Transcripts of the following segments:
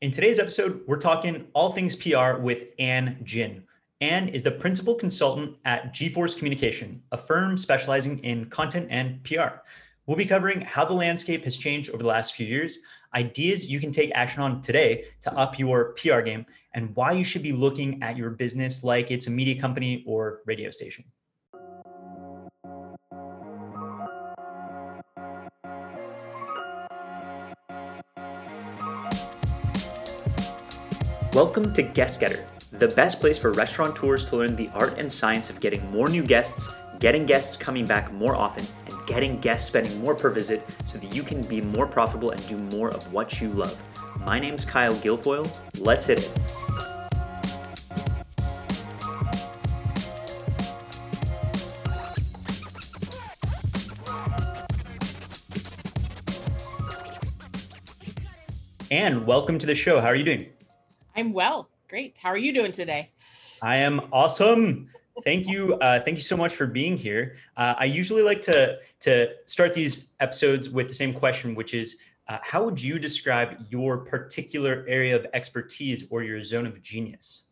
In today's episode, we're talking all things PR with Ann Gynn. Ann is the principal consultant at G Force Communication, a firm specializing in content and PR. We'll be covering how the landscape has changed over the last few years, ideas you can take action on today to up your PR game, and why you should be looking at your business like it's a media company or radio station. Welcome to Guest Getter, the best place for restaurateurs to learn the art and science of getting more new guests, getting guests coming back more often, and getting guests spending more per visit so that you can be more profitable and do more of what you love. My name's Kyle Guilfoyle. Let's hit it. And welcome to the show. How are you doing? I'm well. Great. How are you doing today? I am awesome. Thank you. Uh, thank you so much for being here. Uh, I usually like to to start these episodes with the same question, which is, uh, how would you describe your particular area of expertise or your zone of genius?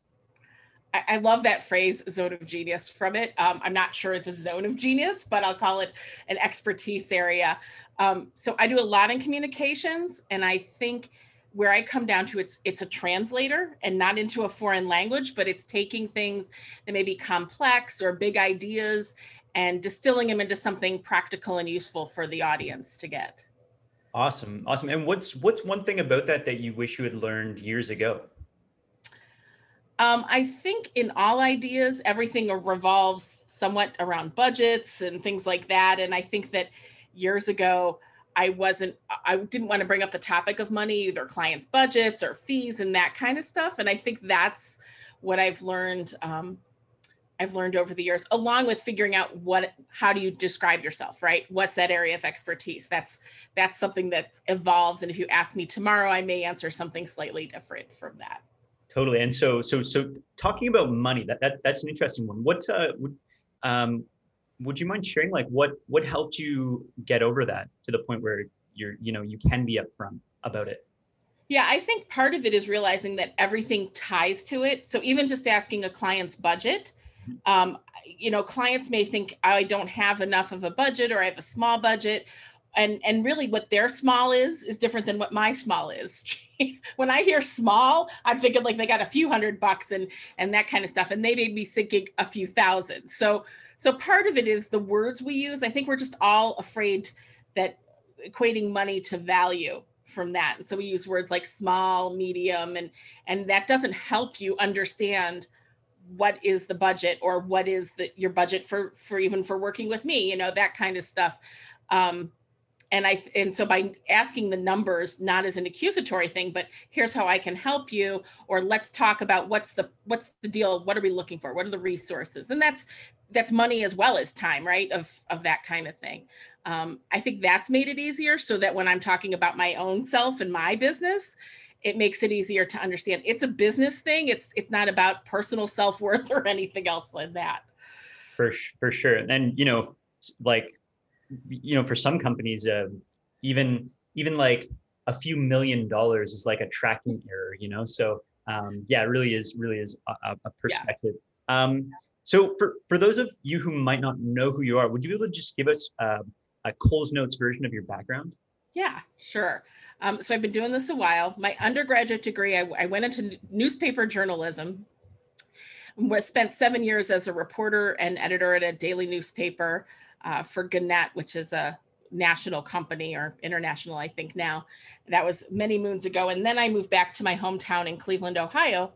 I, I love that phrase, zone of genius. From it, um, I'm not sure it's a zone of genius, but I'll call it an expertise area. Um, so I do a lot in communications, and I think where I come down to it's it's a translator and not into a foreign language, but it's taking things that may be complex or big ideas and distilling them into something practical and useful for the audience to get. Awesome. Awesome. And what's what's one thing about that that you wish you had learned years ago? Um, I think in all ideas, everything revolves somewhat around budgets and things like that. And I think that years ago, I wasn't, I didn't want to bring up the topic of money, either clients' budgets or fees and that kind of stuff. And I think that's what I've learned. Um, I've learned over the years, along with figuring out what, how do you describe yourself, right? What's that area of expertise? That's that's something that evolves. And if you ask me tomorrow, I may answer something slightly different from that. Totally. And so, so, so talking about money, that, that that's an interesting one. What's uh, um, would you mind sharing like what what helped you get over that to the point where you're you know you can be upfront about it? Yeah i think part of it is realizing that everything ties to it. So even just asking a client's budget mm-hmm. um, you know clients may think i don't have enough of a budget or i have a small budget. And and really what their small is is different than what my small is. When i hear small i'm thinking like they got a few hundred bucks and and that kind of stuff. And they may be thinking a few thousand. So so part of it is the words we use. I think we're just all afraid that equating money to value from that. And so we use words like small, medium, and and that doesn't help you understand what is the budget or what is the your budget for for even for working with me, you know, that kind of stuff. Um, and i and so by asking the numbers not as an accusatory thing but here's how i can help you or let's talk about what's the what's the deal what are we looking for what are the resources and that's that's money as well as time right? Of of that kind of thing. Um, i think that's made it easier so that when i'm talking about my own self and my business it makes it easier to understand. It's a business thing. It's it's not about personal self-worth or anything else like that. For for sure. And you know like you know for some companies uh, even even like a few million dollars is like a tracking error you know? So um, yeah it really is really is a, a perspective yeah. um, so for, for those of you who might not know who you are, would you be able to just give us uh, a Coles Notes version of your background? Yeah, sure. Um, so I've been doing this a while. My undergraduate degree, I, I went into newspaper journalism. Spent seven years as a reporter and editor at a daily newspaper uh, for Gannett, which is a national company or international, I think now. That was many moons ago. And then I moved back to my hometown in Cleveland, Ohio,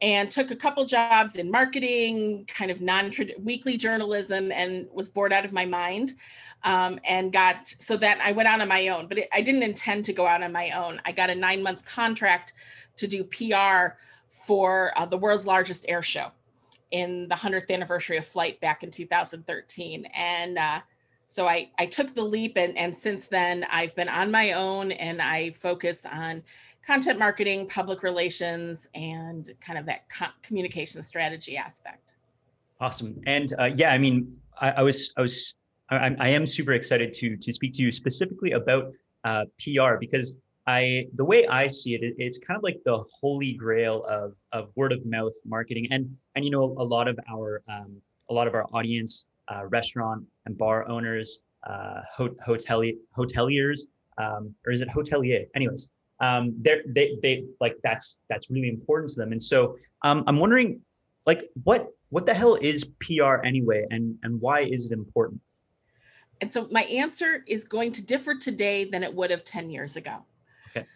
and took a couple jobs in marketing, kind of non weekly journalism, and was bored out of my mind. Um, and got so that I went out on my own, but it, I didn't intend to go out on my own. I got a nine month contract to do PR for uh, the world's largest air show in the 100th anniversary of flight back in 2013. And uh, so I, I took the leap, and, and since then, I've been on my own and I focus on content marketing, public relations, and kind of that co- communication strategy aspect. Awesome. And uh, yeah, I mean, I, I was, I was, I, I, am super excited to to speak to you specifically about uh, PR because I the way I see it, it, it's kind of like the holy grail of of word of mouth marketing, and and you know a lot of our um, a lot of our audience, uh, restaurant and bar owners, uh, ho- hotelier hoteliers, um, or is it hotelier? Anyways, um, they're, they they like that's that's really important to them, and so um, I'm wondering, like what what the hell is PR anyway, and and why is it important? And so my answer is going to differ today than it would have 10 years ago. Okay.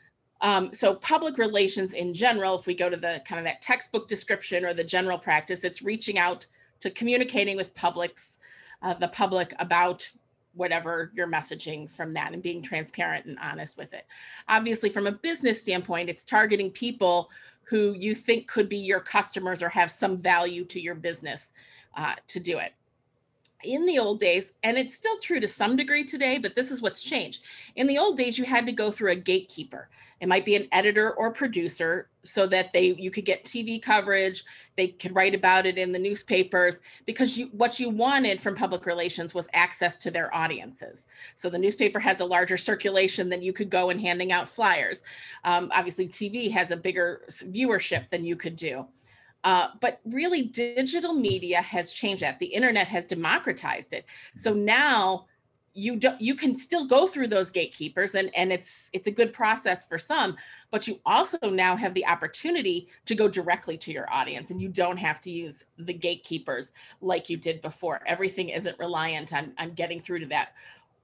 Um, so public relations in general, if we go to the kind of that textbook description or the general practice, it's reaching out to communicating with publics, uh, the public about whatever you're messaging from that and being transparent and honest with it. Obviously, from a business standpoint, it's targeting people who you think could be your customers or have some value to your business uh, to do it in the old days, and it's still true to some degree today, but this is what's changed. In the old days, you had to go through a gatekeeper. It might be an editor or producer so that they you could get TV coverage, they could write about it in the newspapers because you what you wanted from public relations was access to their audiences. So the newspaper has a larger circulation than you could go and handing out flyers. Um, obviously, TV has a bigger viewership than you could do. Uh, but really, digital media has changed that. The internet has democratized it. So now you don't you can still go through those gatekeepers and and it's it's a good process for some but you also now have the opportunity to go directly to your audience and you don't have to use the gatekeepers like you did before everything isn't reliant on on getting through to that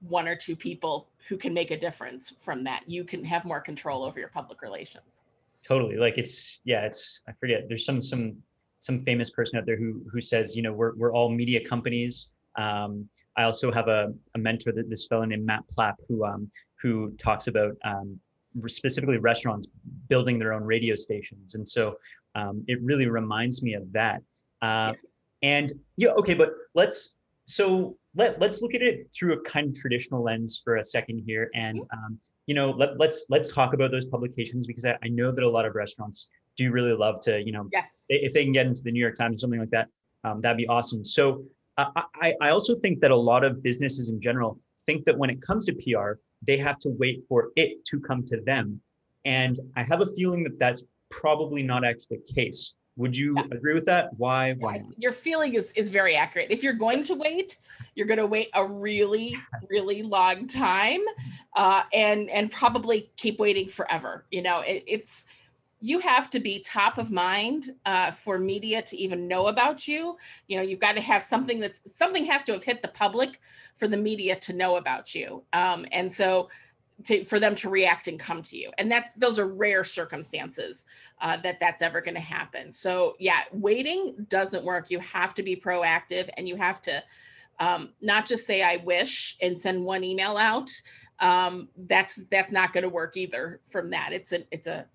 one or two people who can make a difference from that you can have more control over your public relations totally like it's yeah it's i forget there's some some some famous person out there who who says you know we're, we're all media companies. Um, i also have a, a mentor that this fellow named matt plapp who um, who talks about um, specifically restaurants building their own radio stations. And so um, it really reminds me of that. Uh, and yeah okay but let's so let, let's look at it through a kind of traditional lens for a second here and um, you know, let, let's let's talk about those publications because I, I know that a lot of restaurants do really love to, you know, yes. if they can get into the New York Times or something like that, um, that'd be awesome. So uh, I, I also think that a lot of businesses in general think that when it comes to PR, they have to wait for it to come to them. And I have a feeling that that's probably not actually the case. Would you yeah. agree with that? Why? Why? Your feeling is is very accurate. If you're going to wait, you're going to wait a really, really long time, uh, and and probably keep waiting forever. You know, it, it's you have to be top of mind uh, for media to even know about you. You know, you've got to have something that's something has to have hit the public for the media to know about you. Um, and so to, for them to react and come to you. And that's those are rare circumstances uh, that that's ever going to happen. So yeah waiting doesn't work. You have to be proactive and you have to um, not just say i wish and send one email out. Um, that's that's not going to work either from that. It's a it's a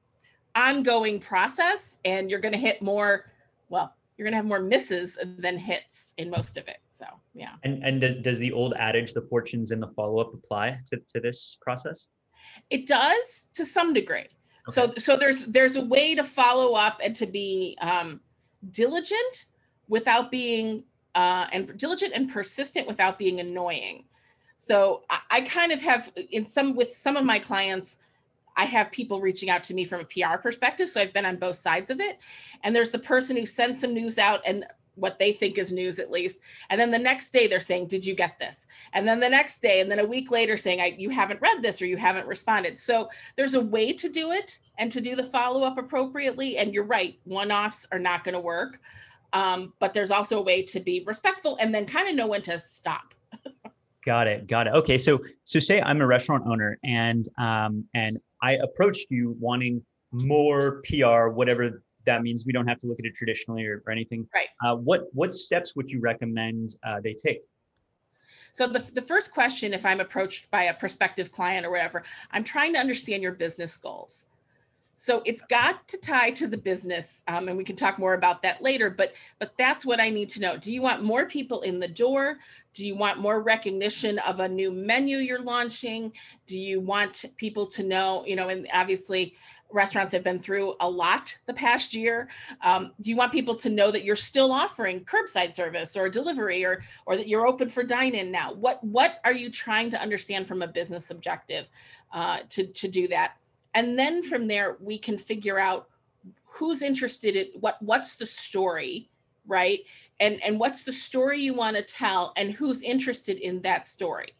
ongoing process and you're going to hit more well you're going to have more misses than hits in most of it. So, yeah. And and does, does the old adage, the fortunes in the follow up, apply to, to this process? It does to some degree. Okay. So, so there's there's a way to follow up and to be um, diligent without being uh, and diligent and persistent without being annoying. So I, I kind of have in some with some of my clients I have people reaching out to me from a PR perspective. So I've been on both sides of it. And there's the person who sends some news out and what they think is news at least. And then the next day they're saying, "Did you get this?" And then the next day and then a week later saying, "You haven't read this or you haven't responded." So there's a way to do it and to do the follow up appropriately. And you're right, one offs are not going to work. Um, but there's also a way to be respectful and then kind of know when to stop. got it. Got it. Okay. So so say I'm a restaurant owner and um, and I approached you wanting more PR, whatever that means. We don't have to look at it traditionally or, or anything. Right. Uh, what what steps would you recommend uh, they take? So the, the first question, if I'm approached by a prospective client or whatever, I'm trying to understand your business goals. So it's got to tie to the business, um, and we can talk more about that later. But but that's what I need to know. Do you want more people in the door? Do you want more recognition of a new menu you're launching? Do you want people to know? You know, and obviously restaurants have been through a lot the past year. Um, do you want people to know that you're still offering curbside service or delivery, or or that you're open for dine-in now? What what are you trying to understand from a business objective uh, to to do that? And then from there we can figure out who's interested in what what's the story right? And and what's the story you want to tell and who's interested in that story.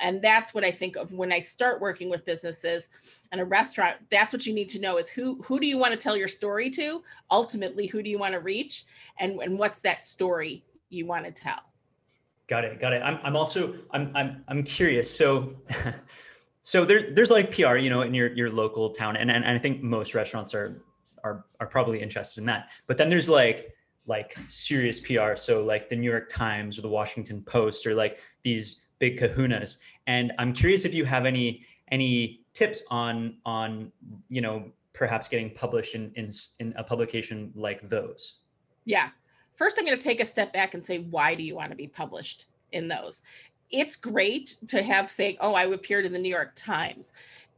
And that's what i think of when i start working with businesses and a restaurant that's what you need to know is who who do you want to tell your story to? Ultimately who do you want to reach? And and what's that story you want to tell? Got it got it. I'm, I'm also i'm i'm, I'm curious. So so there, there's like pr you know in your your local town and, and, and i think most restaurants are are are probably interested in that. But then there's like like serious pr so like the new york times or the washington post or like these big kahunas. And i'm curious if you have any any tips on on you know perhaps getting published in in, in a publication like those. Yeah. First i'm going to take a step back and say why do you want to be published in those it's great to have say oh i appeared in the new york times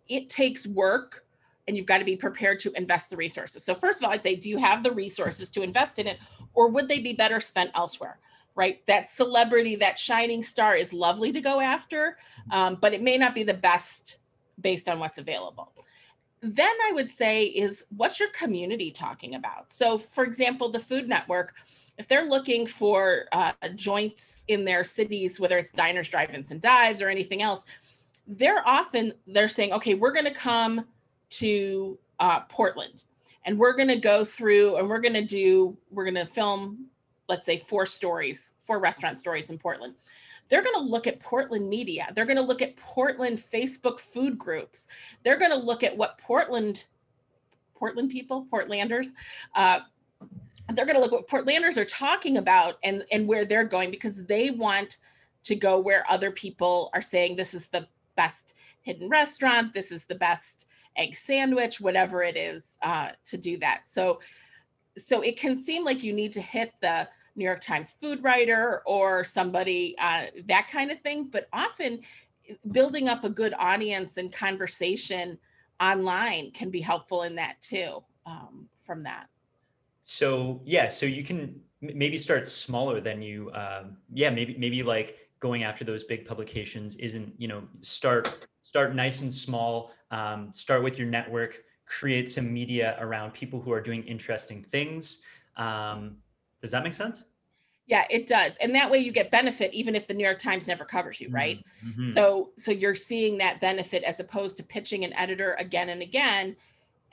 it takes work and you've got to be prepared to invest the resources so first of all i'd say do you have the resources to invest in it or would they be better spent elsewhere right that celebrity that shining star is lovely to go after um, but it may not be the best based on what's available. Then I would say is what's your community talking about? So, for example, the Food Network, if they're looking for uh, joints in their cities, whether it's diners, drive-ins, and dives, or anything else, they're often they're saying, okay, we're going to come to uh, Portland, and we're going to go through, and we're going to do, we're going to film, let's say, four stories, four restaurant stories in Portland they're going to look at Portland media. They're going to look at Portland Facebook food groups. They're going to look at what Portland, Portland people, Portlanders, uh, they're going to look what Portlanders are talking about and and where they're going because they want to go where other people are saying this is the best hidden restaurant, this is the best egg sandwich, whatever it is, uh, to do that. So so it can seem like you need to hit the New York Times food writer or somebody, uh, that kind of thing. But often eh, building up a good audience and conversation online can be helpful in that too, um, from that. So, yeah, so you can maybe start smaller than you, um, yeah, maybe, maybe like going after those big publications isn't, you know, start, start nice and small, um, start with your network, create some media around people who are doing interesting things. Um, does that make sense? Yeah, it does. And that way you get benefit even if the New York Times never covers you, right? Mm-hmm. So so you're seeing that benefit as opposed to pitching an editor again and again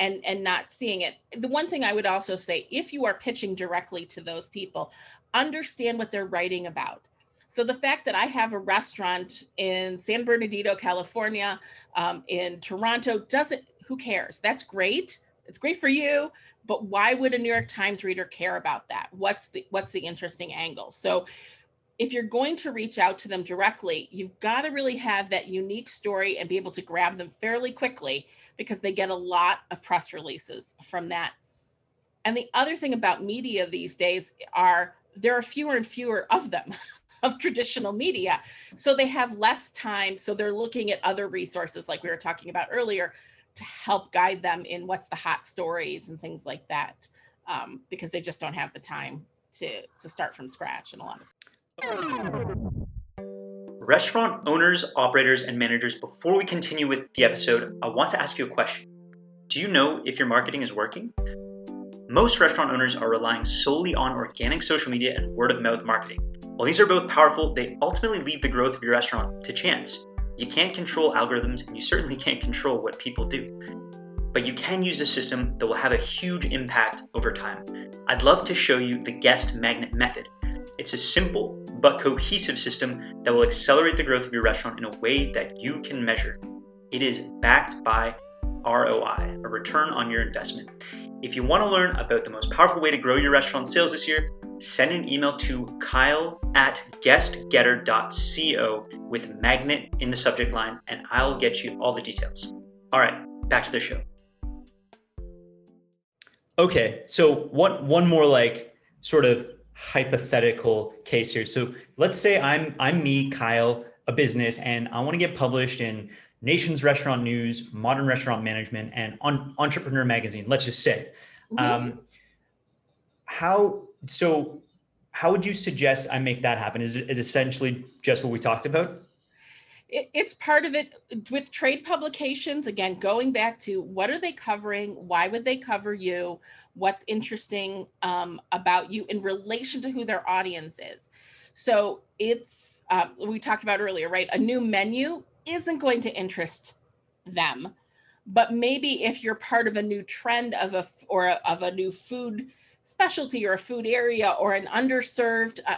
and and not seeing it. The one thing I would also say if you are pitching directly to those people, understand what they're writing about. So the fact that I have a restaurant in San Bernardino, California, um, in Toronto doesn't who cares? That's great. It's great for you but why would a New York Times reader care about that? What's the what's the interesting angle? So if you're going to reach out to them directly, you've got to really have that unique story and be able to grab them fairly quickly because they get a lot of press releases from that. And the other thing about media these days are there are fewer and fewer of them of traditional media. So they have less time. So they're looking at other resources like we were talking about earlier to help guide them in what's the hot stories and things like that um, because they just don't have the time to to start from scratch and a lot of restaurant owners operators and managers before we continue with the episode i want to ask you a question do you know if your marketing is working most restaurant owners are relying solely on organic social media and word of mouth marketing while these are both powerful they ultimately leave the growth of your restaurant to chance you can't control algorithms, and you certainly can't control what people do. But you can use a system that will have a huge impact over time. I'd love to show you the guest magnet method. It's a simple but cohesive system that will accelerate the growth of your restaurant in a way that you can measure. It is backed by ROI, a return on your investment. If you want to learn about the most powerful way to grow your restaurant sales this year, send an email to kyle at guestgetter.co with magnet in the subject line, and I'll get you all the details. All right, back to the show. Okay, so one one more like sort of hypothetical case here. So let's say I'm I'm me, Kyle, a business, and I want to get published in Nation's Restaurant News, Modern Restaurant Management, and on Entrepreneur Magazine. Let's just say, mm-hmm. um, how so? How would you suggest I make that happen? Is it is essentially just what we talked about? It, it's part of it with trade publications again going back to what are they covering? Why would they cover you? What's interesting um, about you in relation to who their audience is? So it's um, we talked about earlier right? A new menu isn't going to interest them. But maybe if you're part of a new trend of a or a, of a new food specialty or a food area or an underserved uh,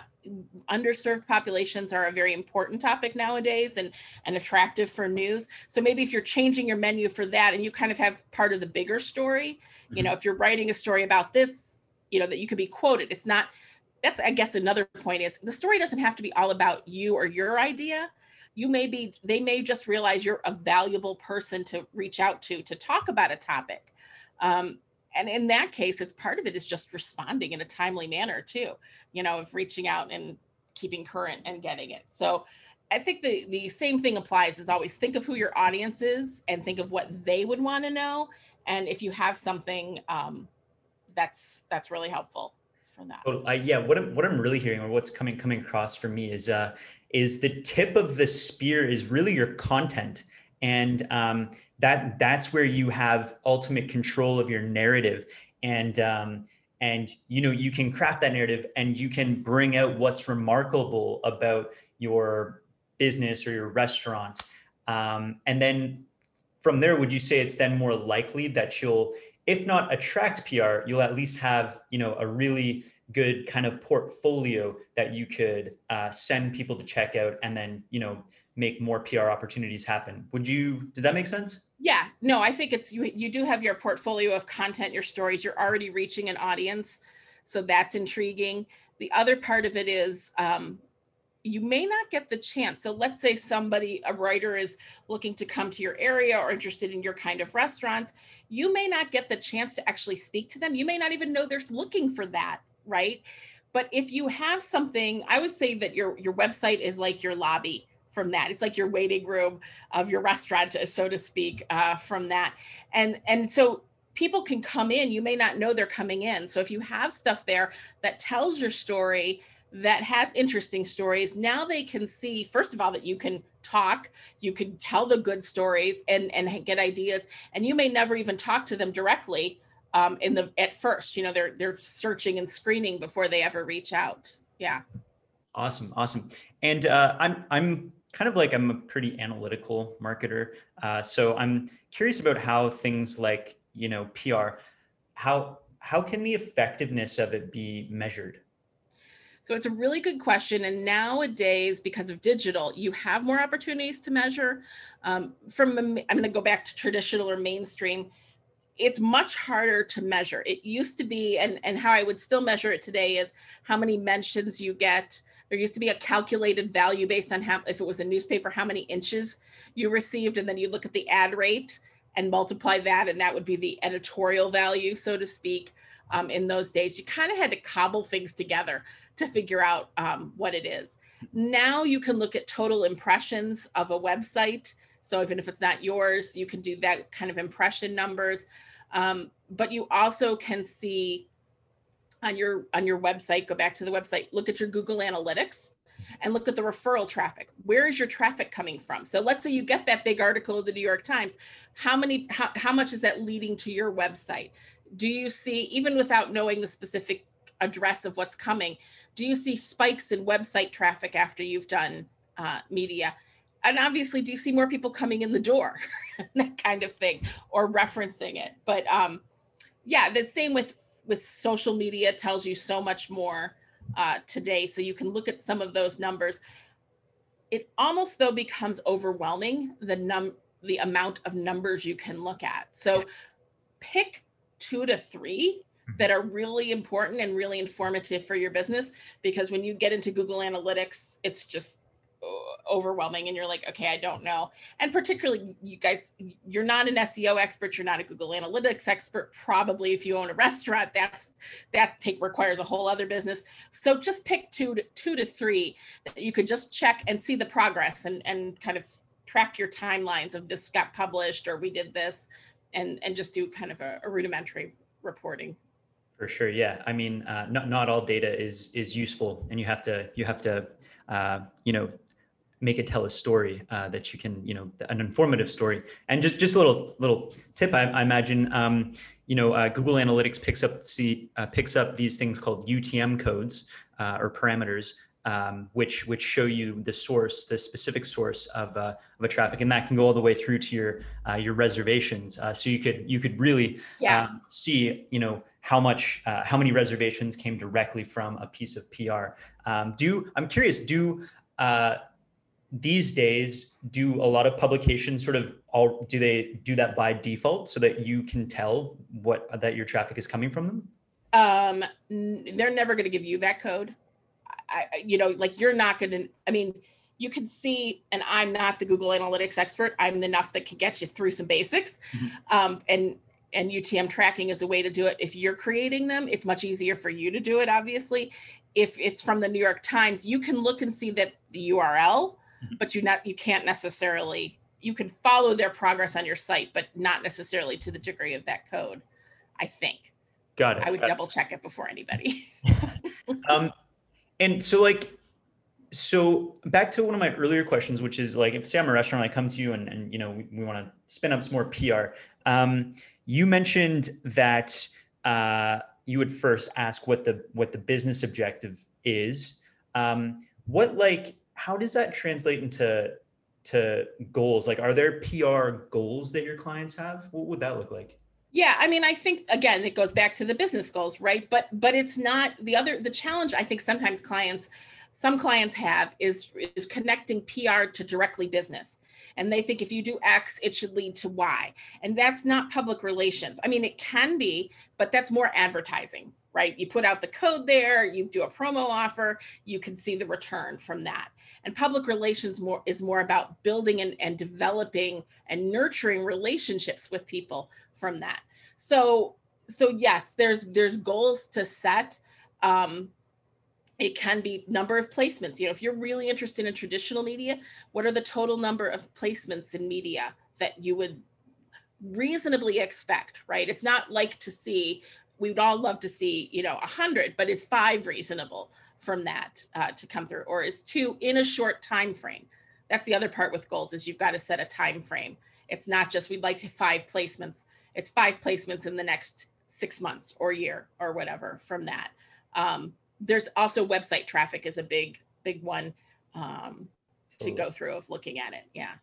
underserved populations are a very important topic nowadays and and attractive for news. So maybe if you're changing your menu for that and you kind of have part of the bigger story mm-hmm. you know if you're writing a story about this you know that you could be quoted. It's not that's i guess another point is the story doesn't have to be all about you or your idea. You may be they may just realize you're a valuable person to reach out to to talk about a topic. Um, and in that case it's part of it is just responding in a timely manner too you know of reaching out and keeping current and getting it. So i think the the same thing applies is always think of who your audience is and think of what they would want to know. And if you have something um, that's that's really helpful for that. Oh, I, yeah what I'm, what I'm really hearing or what's coming coming across for me is uh is the tip of the spear is really your content. And um, that that's where you have ultimate control of your narrative. And um, and you know you can craft that narrative and you can bring out what's remarkable about your business or your restaurant. Um, and then from there would you say it's then more likely that you'll if not attract pr you'll at least have you know a really good kind of portfolio that you could uh, send people to check out and then you know make more pr opportunities happen would you does that make sense yeah, no, I think it's you you do have your portfolio of content, your stories, you're already reaching an audience. So that's intriguing. The other part of it is um, you may not get the chance. So let's say somebody, a writer is looking to come to your area or interested in your kind of restaurant. You may not get the chance to actually speak to them. You may not even know they're looking for that, right? But if you have something, I would say that your your website is like your lobby from that. It's like your waiting room of your restaurant, so to speak, uh, from that. And and so people can come in. You may not know they're coming in. So if you have stuff there that tells your story, that has interesting stories, now they can see first of all that you can talk, you can tell the good stories and and get ideas, and you may never even talk to them directly. Um, in the at first, you know, they're they're searching and screening before they ever reach out. Yeah. Awesome, awesome. And uh, I'm I'm kind of like I'm a pretty analytical marketer. Uh, so I'm curious about how things like, you know, PR, how how can the effectiveness of it be measured? So it's a really good question. And nowadays, because of digital, you have more opportunities to measure. Um, from I'm going to go back to traditional or mainstream. It's much harder to measure. It used to be, and and how I would still measure it today is how many mentions you get, there used to be a calculated value based on how, if it was a newspaper, how many inches you received. And then you look at the ad rate and multiply that, and that would be the editorial value, so to speak. Um, in those days, you kind of had to cobble things together to figure out um, what it is. Now you can look at total impressions of a website. So even if it's not yours, you can do that kind of impression numbers. Um, but you also can see on your on your website go back to the website look at your google analytics and look at the referral traffic. Where is your traffic coming from? So let's say you get that big article of the new york times. How many how, how much is that leading to your website? Do you see even without knowing the specific address of what's coming do you see spikes in website traffic after you've done uh, media? And obviously do you see more people coming in the door? That kind of thing or referencing it. But um yeah the same with with social media tells you so much more uh, today. So you can look at some of those numbers. It almost though becomes overwhelming the num the amount of numbers you can look at. So pick two to three mm-hmm. that are really important and really informative for your business because when you get into Google Analytics, it's just overwhelming and you're like okay i don't know. And particularly you guys you're not an seo expert you're not a google analytics expert probably if you own a restaurant that's that take requires a whole other business. So just pick two to two to three that you could just check and see the progress and and kind of track your timelines of this got published or we did this and and just do kind of a, a rudimentary reporting. For sure yeah. I mean uh, not, not all data is is useful and you have to you have to uh, you know make it tell a story uh, that you can you know an informative story. And just just a little little tip i, I imagine um, you know uh, google analytics picks up see uh, picks up these things called utm codes uh, or parameters um, which which show you the source the specific source of, uh, of a traffic and that can go all the way through to your uh, your reservations. So you could you could really yeah. um, see you know how much how many reservations came directly from a piece of pr um, do i'm curious do these days do a lot of publications sort of all do they do that by default so that you can tell what that your traffic is coming from them um they're never going to give you that code I, you know like you're not going to i mean you can see and i'm not the google analytics expert i'm enough that can get you through some basics mm-hmm. um, and and utm tracking is a way to do it if you're creating them it's much easier for you to do it obviously if it's from the new york times you can look and see that the url. But you not you can't necessarily you can follow their progress on your site, but not necessarily to the degree of that code. I think. Got it. I would double check it before anybody. um, and so like, so back to one of my earlier questions, which is like, if say I'm a restaurant, I come to you and, and you know, we, we want to spin up some more PR. Um, you mentioned that uh, you would first ask what the what the business objective is. Um, what like how does that translate into to goals? Like, are there PR goals that your clients have? What would that look like? Yeah, I mean, I think again, it goes back to the business goals, right? But but it's not the other the challenge. I think sometimes clients, some clients have is is connecting PR to directly business, and they think if you do X, it should lead to Y, and that's not public relations. I mean, it can be, but that's more advertising, right? You put out the code there, you do a promo offer, you can see the return from that. And public relations more is more about building and, and developing and nurturing relationships with people from that. So so yes, there's there's goals to set. Um, it can be number of placements. You know, if you're really interested in traditional media, what are the total number of placements in media that you would reasonably expect, right? It's not like to see we would all love to see you know a hundred but is five reasonable from that uh, to come through? Or is two in a short time frame? That's the other part with goals is you've got to set a time frame. It's not just we'd like five placements. It's five placements in the next six months or year or whatever from that. Um, there's also website traffic is a big big one um, to go through of looking at it yeah.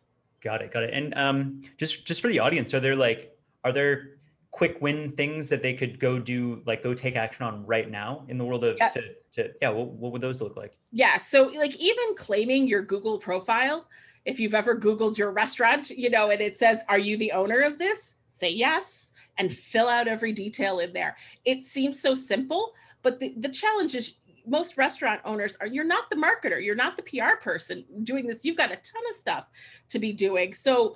Got it got it. And um, just just for the audience are there like are there quick win things that they could go do like go take action on right now in the world of yeah. to, to yeah what, what would those look like? Yeah so like even claiming your google profile if you've ever googled your restaurant you know and it says are you the owner of this? Say yes and fill out every detail in there. It seems so simple but the, the challenge is most restaurant owners are you're not the marketer. You're not the pr person doing this. You've got a ton of stuff to be doing. So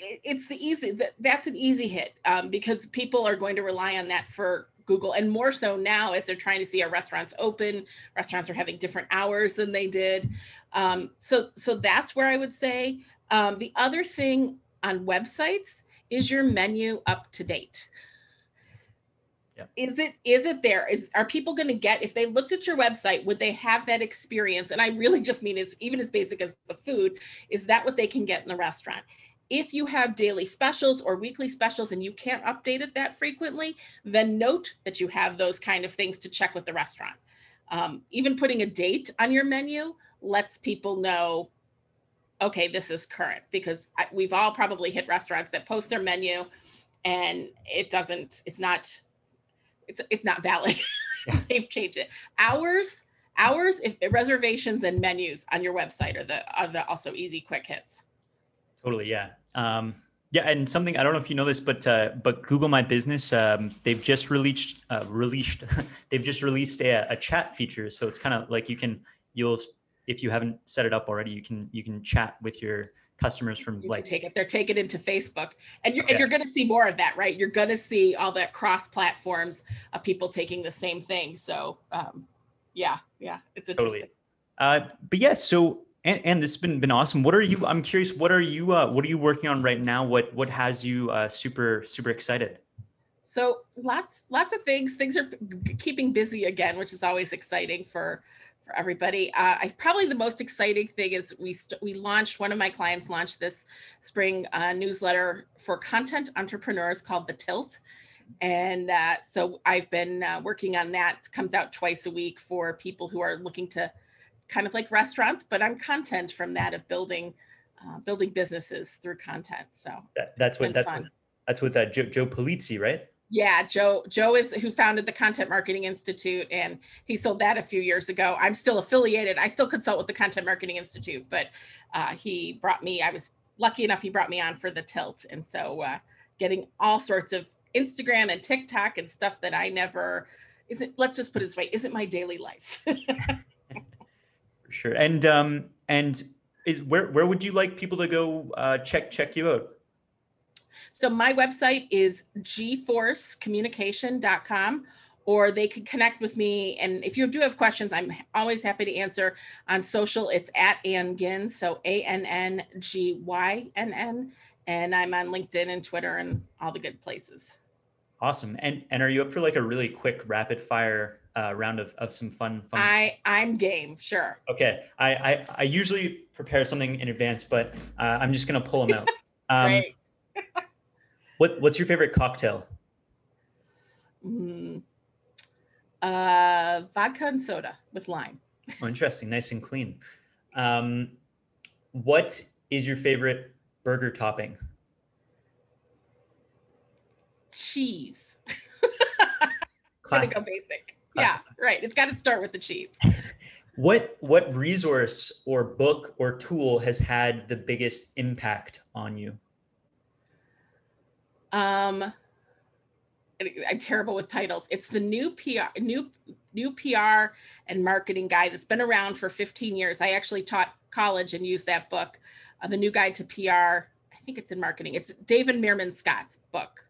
it's the easy that that's an easy hit um, because people are going to rely on that for Google and more so now as they're trying to see our restaurants open. Restaurants are having different hours than they did. Um, so so that's where I would say. Um, the other thing on websites is your menu up to date. Yeah. Is it is it there? Is are people going to get if they looked at your website? Would they have that experience? And I really just mean is even as basic as the food. Is that what they can get in the restaurant? If you have daily specials or weekly specials and you can't update it that frequently, then note that you have those kind of things to check with the restaurant. Um, even putting a date on your menu lets people know, okay, this is current because I, we've all probably hit restaurants that post their menu and it doesn't, it's not, it's, it's not valid. They've changed it. Hours, hours, if reservations and menus on your website are the, are the also easy quick hits. Totally. Yeah. Um, yeah, and something I don't know if you know this, but uh, but Google My Business um, they've just released uh, released they've just released a, a chat feature. So it's kind of like you can you'll if you haven't set it up already, you can you can chat with your customers from you like take it they're taking it into facebook. And you're, yeah. and you're going to see more of that right? You're going to see all that cross platforms of people taking the same thing. So um yeah yeah it's totally. uh but yeah so and, and this has been been awesome. What are you? I'm curious. What are you? Uh, what are you working on right now? What what has you uh, super super excited? So lots lots of things. Things are keeping busy again, which is always exciting for for everybody. Uh, I probably the most exciting thing is we st- we launched one of my clients launched this spring uh, newsletter for content entrepreneurs called The Tilt, and uh, so I've been uh, working on that. It comes out twice a week for people who are looking to kind of like restaurants, but on content from that of building uh, building businesses through content. So that, that's what that's fun. what that's with that Joe, Joe Pulizzi, right? Yeah, Joe. Joe is who founded the Content Marketing Institute, and he sold that a few years ago. I'm still affiliated. I still consult with the Content Marketing Institute, but uh, he brought me. I was lucky enough; he brought me on for the Tilt, and so uh, getting all sorts of Instagram and TikTok and stuff that I never isn't. Let's just put it this way: isn't my daily life. for sure. And um, and is, where where would you like people to go uh, check check you out? So my website is gforcecommunication.com or they can connect with me. And if you do have questions, I'm always happy to answer on social. It's at Ann Gynn, so A N N G Y N N. And I'm on LinkedIn and Twitter and all the good places. Awesome. And and are you up for like a really quick rapid fire uh, round of, of some fun, fun? I I'm game. Sure. Okay. I I, I usually prepare something in advance, but uh, I'm just gonna pull them out. Um, what What's your favorite cocktail? Mm, uh, vodka and soda with lime. oh, interesting. Nice and clean. Um, what is your favorite burger topping? Cheese. Classic. go basic. Yeah, right. It's got to start with the cheese. what what resource or book or tool has had the biggest impact on you? Um, I'm terrible with titles. It's the new PR, new new PR and marketing guide that's been around for 15 years. I actually taught college and used that book, uh, the new guide to PR. I think it's in marketing. It's David Meerman Scott's book,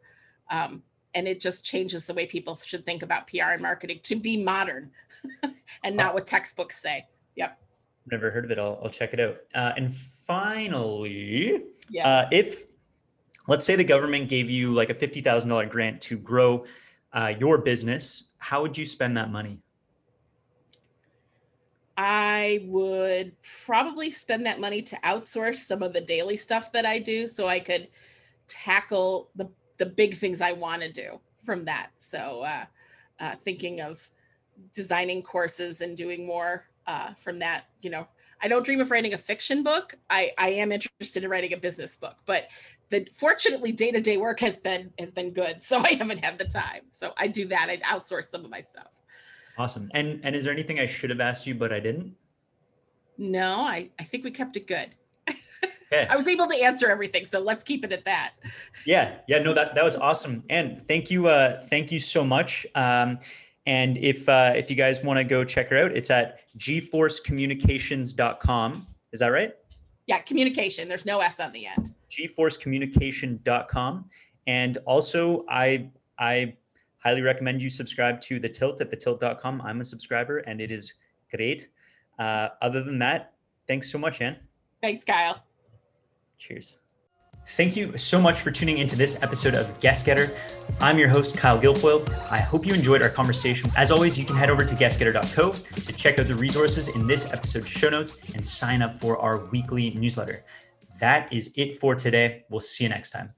um, and it just changes the way people should think about PR and marketing to be modern, and not what textbooks say. Yep. Never heard of it. I'll, I'll check it out. Uh, and finally, uh, yes. uh, if let's say the government gave you like a $50,000 grant to grow uh, your business, how would you spend that money? I would probably spend that money to outsource some of the daily stuff that I do so I could tackle the, the big things I want to do from that. So, uh, uh, thinking of designing courses and doing more uh, from that, you know, I don't dream of writing a fiction book. I, I am interested in writing a business book, but the fortunately day to day work has been has been good, so I haven't had the time. So I do that. I outsource some of my stuff. Awesome. And and is there anything I should have asked you but I didn't? No, I I think we kept it good. I was able to answer everything, so let's keep it at that. Yeah, yeah, no, that that was awesome, and thank you, uh, thank you so much. Um, and if uh, if you guys want to go check her out, it's at gforcecommunications.com. Is that right? Yeah, communication. There's no S on the end. gforcecommunication.com. And also, I I highly recommend you subscribe to the Tilt at the thetilt.com. I'm a subscriber, and it is great. Uh, other than that, thanks so much, Ann. Thanks, Kyle. Cheers. Thank you so much for tuning into this episode of Guest Getter. I'm your host, Kyle Guilfoyle. I hope you enjoyed our conversation. As always, you can head over to guestgetter.co to check out the resources in this episode's show notes and sign up for our weekly newsletter. That is it for today. We'll see you next time.